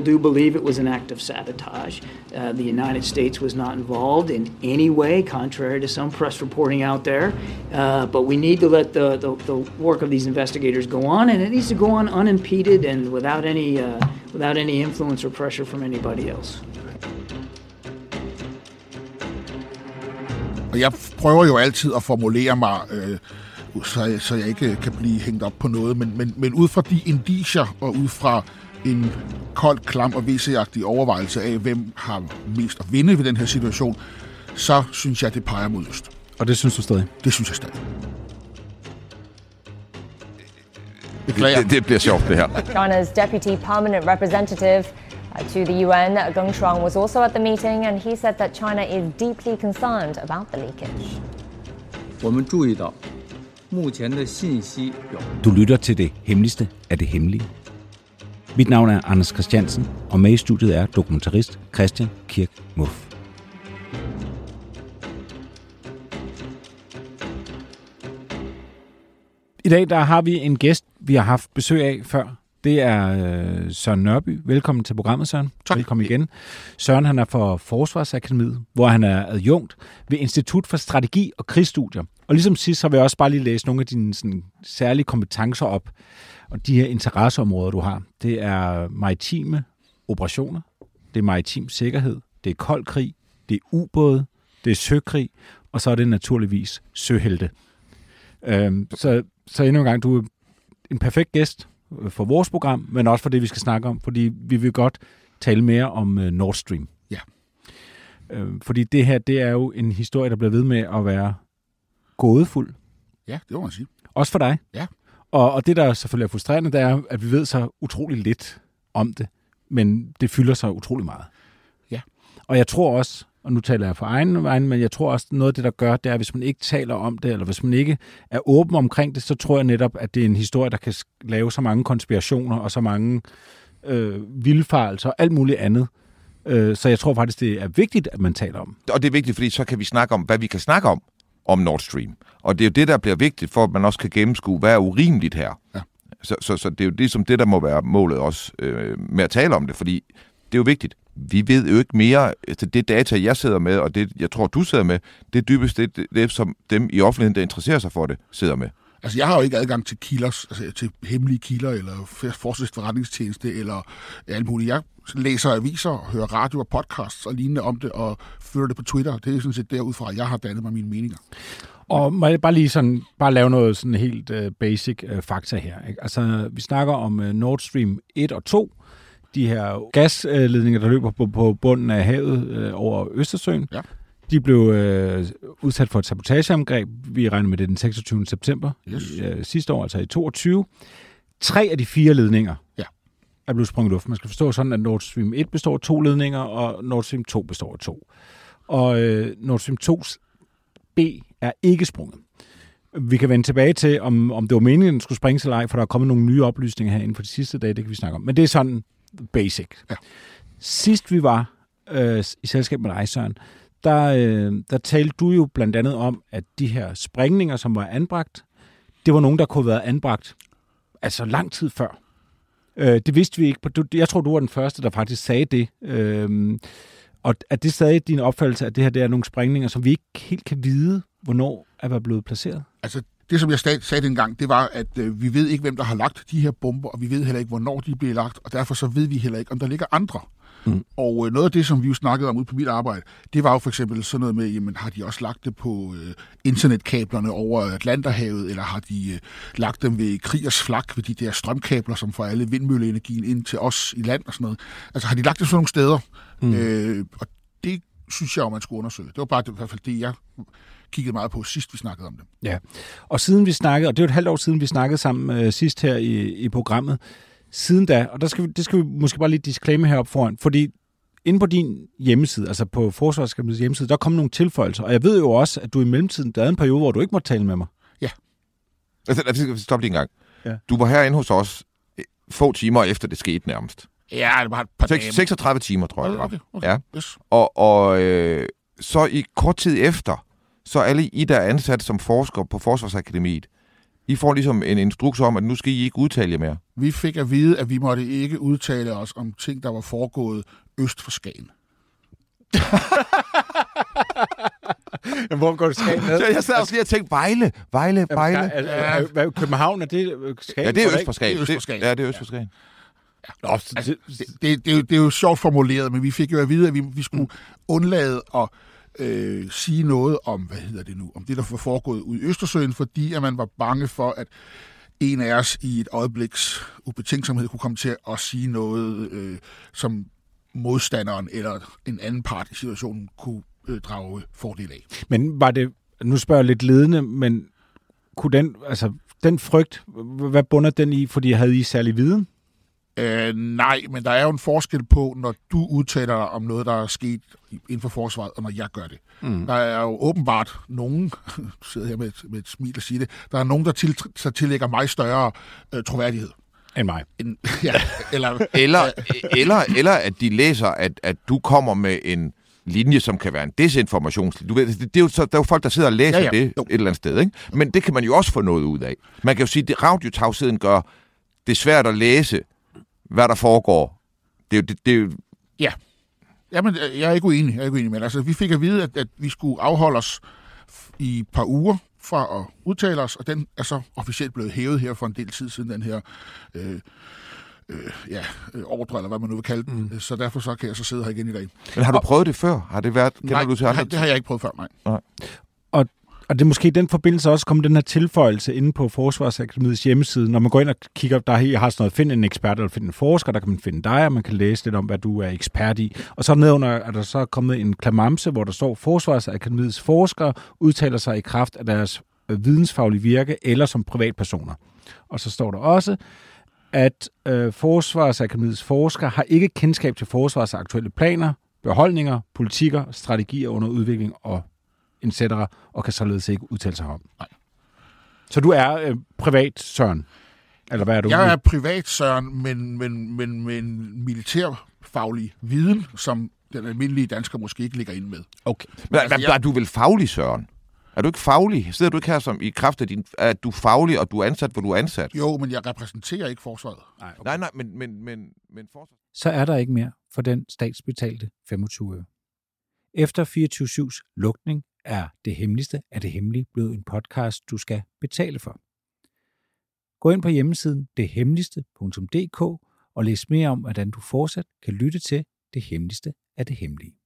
Do believe it was an act of sabotage. Uh, the United States was not involved in any way, contrary to some press reporting out there. Uh, but we need to let the, the, the, work of these investigators go on, and it needs to go on unimpeded and without any, uh, without any influence or pressure from anybody else. Jeg prøver jo altid at formulere mig, øh, så, så jeg ikke kan blive hængt op på noget, men, men, men ud fra de indicier og ud fra en kold, klam og vc overvejelse af, hvem har mest at vinde ved den her situation, så synes jeg, det peger mod øst. Og det synes du stadig? Det synes jeg stadig. Det, det bliver sjovt, det her. China's deputy permanent representative uh, to the UN, Geng Shuang, was also at the meeting, and he said that China is deeply concerned about the leakage. Du lytter til det hemmeligste af det hemmelige. Mit navn er Anders Christiansen, og med i studiet er dokumentarist Christian Kirk Muff. I dag der har vi en gæst, vi har haft besøg af før. Det er øh, Søren Nørby. Velkommen til programmet, Søren. Tak. Velkommen igen. Søren han er fra Forsvarsakademiet, hvor han er adjunkt ved Institut for Strategi og Krigsstudier. Og ligesom sidst, så vil jeg også bare lige læse nogle af dine sådan, særlige kompetencer op. Og de her interesseområder, du har, det er maritime operationer, det er maritim sikkerhed, det er kold krig, det er ubåde, det er søkrig, og så er det naturligvis søhelte. Øhm, så, så endnu en gang, du er en perfekt gæst for vores program, men også for det, vi skal snakke om, fordi vi vil godt tale mere om uh, Nord Stream. Ja. Øhm, fordi det her, det er jo en historie, der bliver ved med at være gådefuld. Ja, det må man sige. Også for dig. Ja. Og, og det, der selvfølgelig er frustrerende, det er, at vi ved så utrolig lidt om det, men det fylder sig utrolig meget. Ja. Og jeg tror også, og nu taler jeg for egen vej, men jeg tror også, noget af det, der gør, det er, at hvis man ikke taler om det, eller hvis man ikke er åben omkring det, så tror jeg netop, at det er en historie, der kan lave så mange konspirationer og så mange øh, vildfarelser og alt muligt andet. Øh, så jeg tror faktisk, det er vigtigt, at man taler om. Og det er vigtigt, fordi så kan vi snakke om, hvad vi kan snakke om om Nord Stream. Og det er jo det, der bliver vigtigt, for at man også kan gennemskue, hvad er urimeligt her. Ja. Så, så, så det er jo det, som det, der må være målet også øh, med at tale om det, fordi det er jo vigtigt. Vi ved jo ikke mere, altså det data, jeg sidder med, og det, jeg tror, du sidder med, det er dybest det, det, det som dem i offentligheden, der interesserer sig for det, sidder med. Altså, jeg har jo ikke adgang til kilders, altså til hemmelige kilder, eller forsvarsforretningstjeneste, eller alt muligt. Jeg læser aviser, hører radio og podcasts og lignende om det, og fører det på Twitter. Det er sådan set derudfra, jeg har dannet mig mine meninger. Og må jeg bare lige sådan, bare lave noget sådan helt uh, basic uh, fakta her. Ikke? Altså, vi snakker om uh, Nord Stream 1 og 2, de her gasledninger, der løber på, på bunden af havet uh, over Østersøen. Ja. De blev øh, udsat for et sabotageangreb. Vi regner med det den 26. september Yes. øh, sidste år, altså i 22. Tre af de fire ledninger Ja. er blevet sprunget i luft. Man skal forstå sådan, at Nord Stream 1 består af to ledninger, og Nord Stream 2 består af to. Og øh, Nord Stream 2's B er ikke sprunget. Vi kan vende tilbage til, om, om det var meningen, at den skulle springe til leg, for der er kommet nogle nye oplysninger her inden for de sidste dage, det kan vi snakke om. Men det er sådan basic. Ja. Sidst vi var øh, i selskab med dig, Søren, der, øh, der talte du jo blandt andet om, at de her sprængninger, som var anbragt, det var nogen, der kunne have været anbragt altså lang tid før. Øh, det vidste vi ikke. Du, jeg tror, du var den første, der faktisk sagde det. Øh, og er det stadig din opfattelse, at det her det er nogle sprængninger, som vi ikke helt kan vide, hvornår er blevet placeret? Altså, det som jeg sag- sagde dengang, det var, at øh, vi ved ikke, hvem der har lagt de her bomber, og vi ved heller ikke, hvornår de bliver lagt, og derfor så ved vi heller ikke, om der ligger andre. Mm. Og øh, noget af det, som vi jo snakkede om ude på mit arbejde, det var jo for eksempel sådan noget med, jamen har de også lagt det på øh, internetkablerne over Atlanterhavet, eller har de øh, lagt dem ved Kriegers flak, ved de der strømkabler, som får alle vindmølleenergien ind til os i land og sådan noget. Altså har de lagt det sådan nogle steder? Mm. Øh, og det synes jeg jo, man skulle undersøge. Det var bare det, i hvert fald det, jeg kiggede meget på sidst, vi snakkede om det. Ja, og siden vi snakkede, og det er jo et halvt år siden, vi snakkede sammen øh, sidst her i, i programmet, siden da, og der skal vi, det skal vi måske bare lige disclaimer herop foran, fordi inde på din hjemmeside, altså på Forsvarsakademiets hjemmeside, der kom nogle tilføjelser, og jeg ved jo også, at du i mellemtiden, der er en periode, hvor du ikke måtte tale med mig. Altså, lad os stoppe lige en gang. Ja. Du var herinde hos os øh, få timer efter det skete nærmest. Ja, det var et par Seks- dage. 36 timer, tror jeg. Okay, okay. Ja. Yes. Og, og øh, så i kort tid efter, så alle I, der er ansat som forskere på Forsvarsakademiet, I får ligesom en instruks om, at nu skal I ikke udtale jer mere. Vi fik at vide, at vi måtte ikke udtale os om ting, der var foregået øst for Skagen. Hvor går du skal Så jeg sad også lige og tænkte, Vejle, Vejle, Vejle. Hvad, København, er det Skagen? Ja, det er øst for Skagen. Det er øst for Skagen. Ja, det er øst for Skagen. Nå, så det, Det, det, det, er jo, det er jo sjovt formuleret, men vi fik jo at vide, at vi, vi skulle undlade at øh, sige noget om, hvad hedder det nu, om det, der var foregået ude i Østersøen, fordi at man var bange for, at en af os i et øjebliks ubetænksomhed kunne komme til at sige noget, øh, som modstanderen eller en anden part i situationen kunne øh, drage fordel af. Men var det, nu spørger jeg lidt ledende, men kunne den, altså, den frygt, hvad bunder den i, fordi havde I særlig viden? Øh, nej, men der er jo en forskel på, når du udtaler dig om noget, der er sket inden for forsvaret, og når jeg gør det. Mm. Der er jo åbenbart nogen, sidder her med et, med et smil og siger det, der er nogen, der til, så tillægger mig større øh, troværdighed. End mig. End, ja, eller, Eller, eller, eller at de læser, at, at du kommer med en linje, som kan være en desinformationslinje. Du ved, det, det er jo, så, der er jo folk, der sidder og læser Ja, ja, det Jo. et eller andet sted. Ikke? Men det kan man jo også få noget ud af. Man kan jo sige, at radiotavsheden gør det svært at læse, hvad der foregår. Det er jo, det, det er jo ja. Jamen, øh, jeg er ikke uenig, jeg er ikke uenig, men altså, vi fik at vide, at, at vi skulle afholde os i et par uger fra at udtale os, og den er så officielt blevet hævet her for en del tid siden, den her øh, øh, ja, øh, ordre, eller hvad man nu vil kalde den. Mm. Så derfor så kan jeg så sidde her igen i dag. Men har du prøvet det før? Har det været, kender nej, du til nej, andre? det har jeg ikke prøvet før, nej. Og, og det er måske i den forbindelse også kommet den her tilføjelse inde på Forsvarsakademiets hjemmeside. Når man går ind og kigger, der har sådan noget, find en ekspert eller find en forsker, der kan man finde dig, og man kan læse lidt om, hvad du er ekspert i. Og så nedenunder er der så kommet en klamamse, hvor der står, Forsvarsakademiets forskere udtaler sig i kraft af deres øh, vidensfaglige virke eller som privatpersoner. Og så står der også, at øh, Forsvarsakademiets forskere har ikke kendskab til forsvars aktuelle planer, beholdninger, politikker, strategier under udvikling og etc., og kan således ikke udtale sig om. Nej. Så du er øh, privat, Søren? Eller hvad er du? Jeg er privat, Søren, men, men, men med en militærfaglig viden, som den almindelige dansker måske ikke ligger inde med. Okay. Men, Altså, altså, jeg- er du vel faglig, Søren? Er du ikke faglig? Sidder du ikke her som i kraft af din... Er du faglig, og du er ansat, hvor du er ansat? Jo, men jeg repræsenterer ikke forsvaret. Nej, okay. Nej, nej, men, men, men, men forsvar... så er der ikke mere for den statsbetalte 25 øre. Efter 24-7's lukning er det hemmeligste af det hemmelige blevet en podcast, du skal betale for. Gå ind på hjemmesiden dethemmeligste.dk og læs mere om, hvordan du fortsat kan lytte til det hemmeligste af det hemmelige.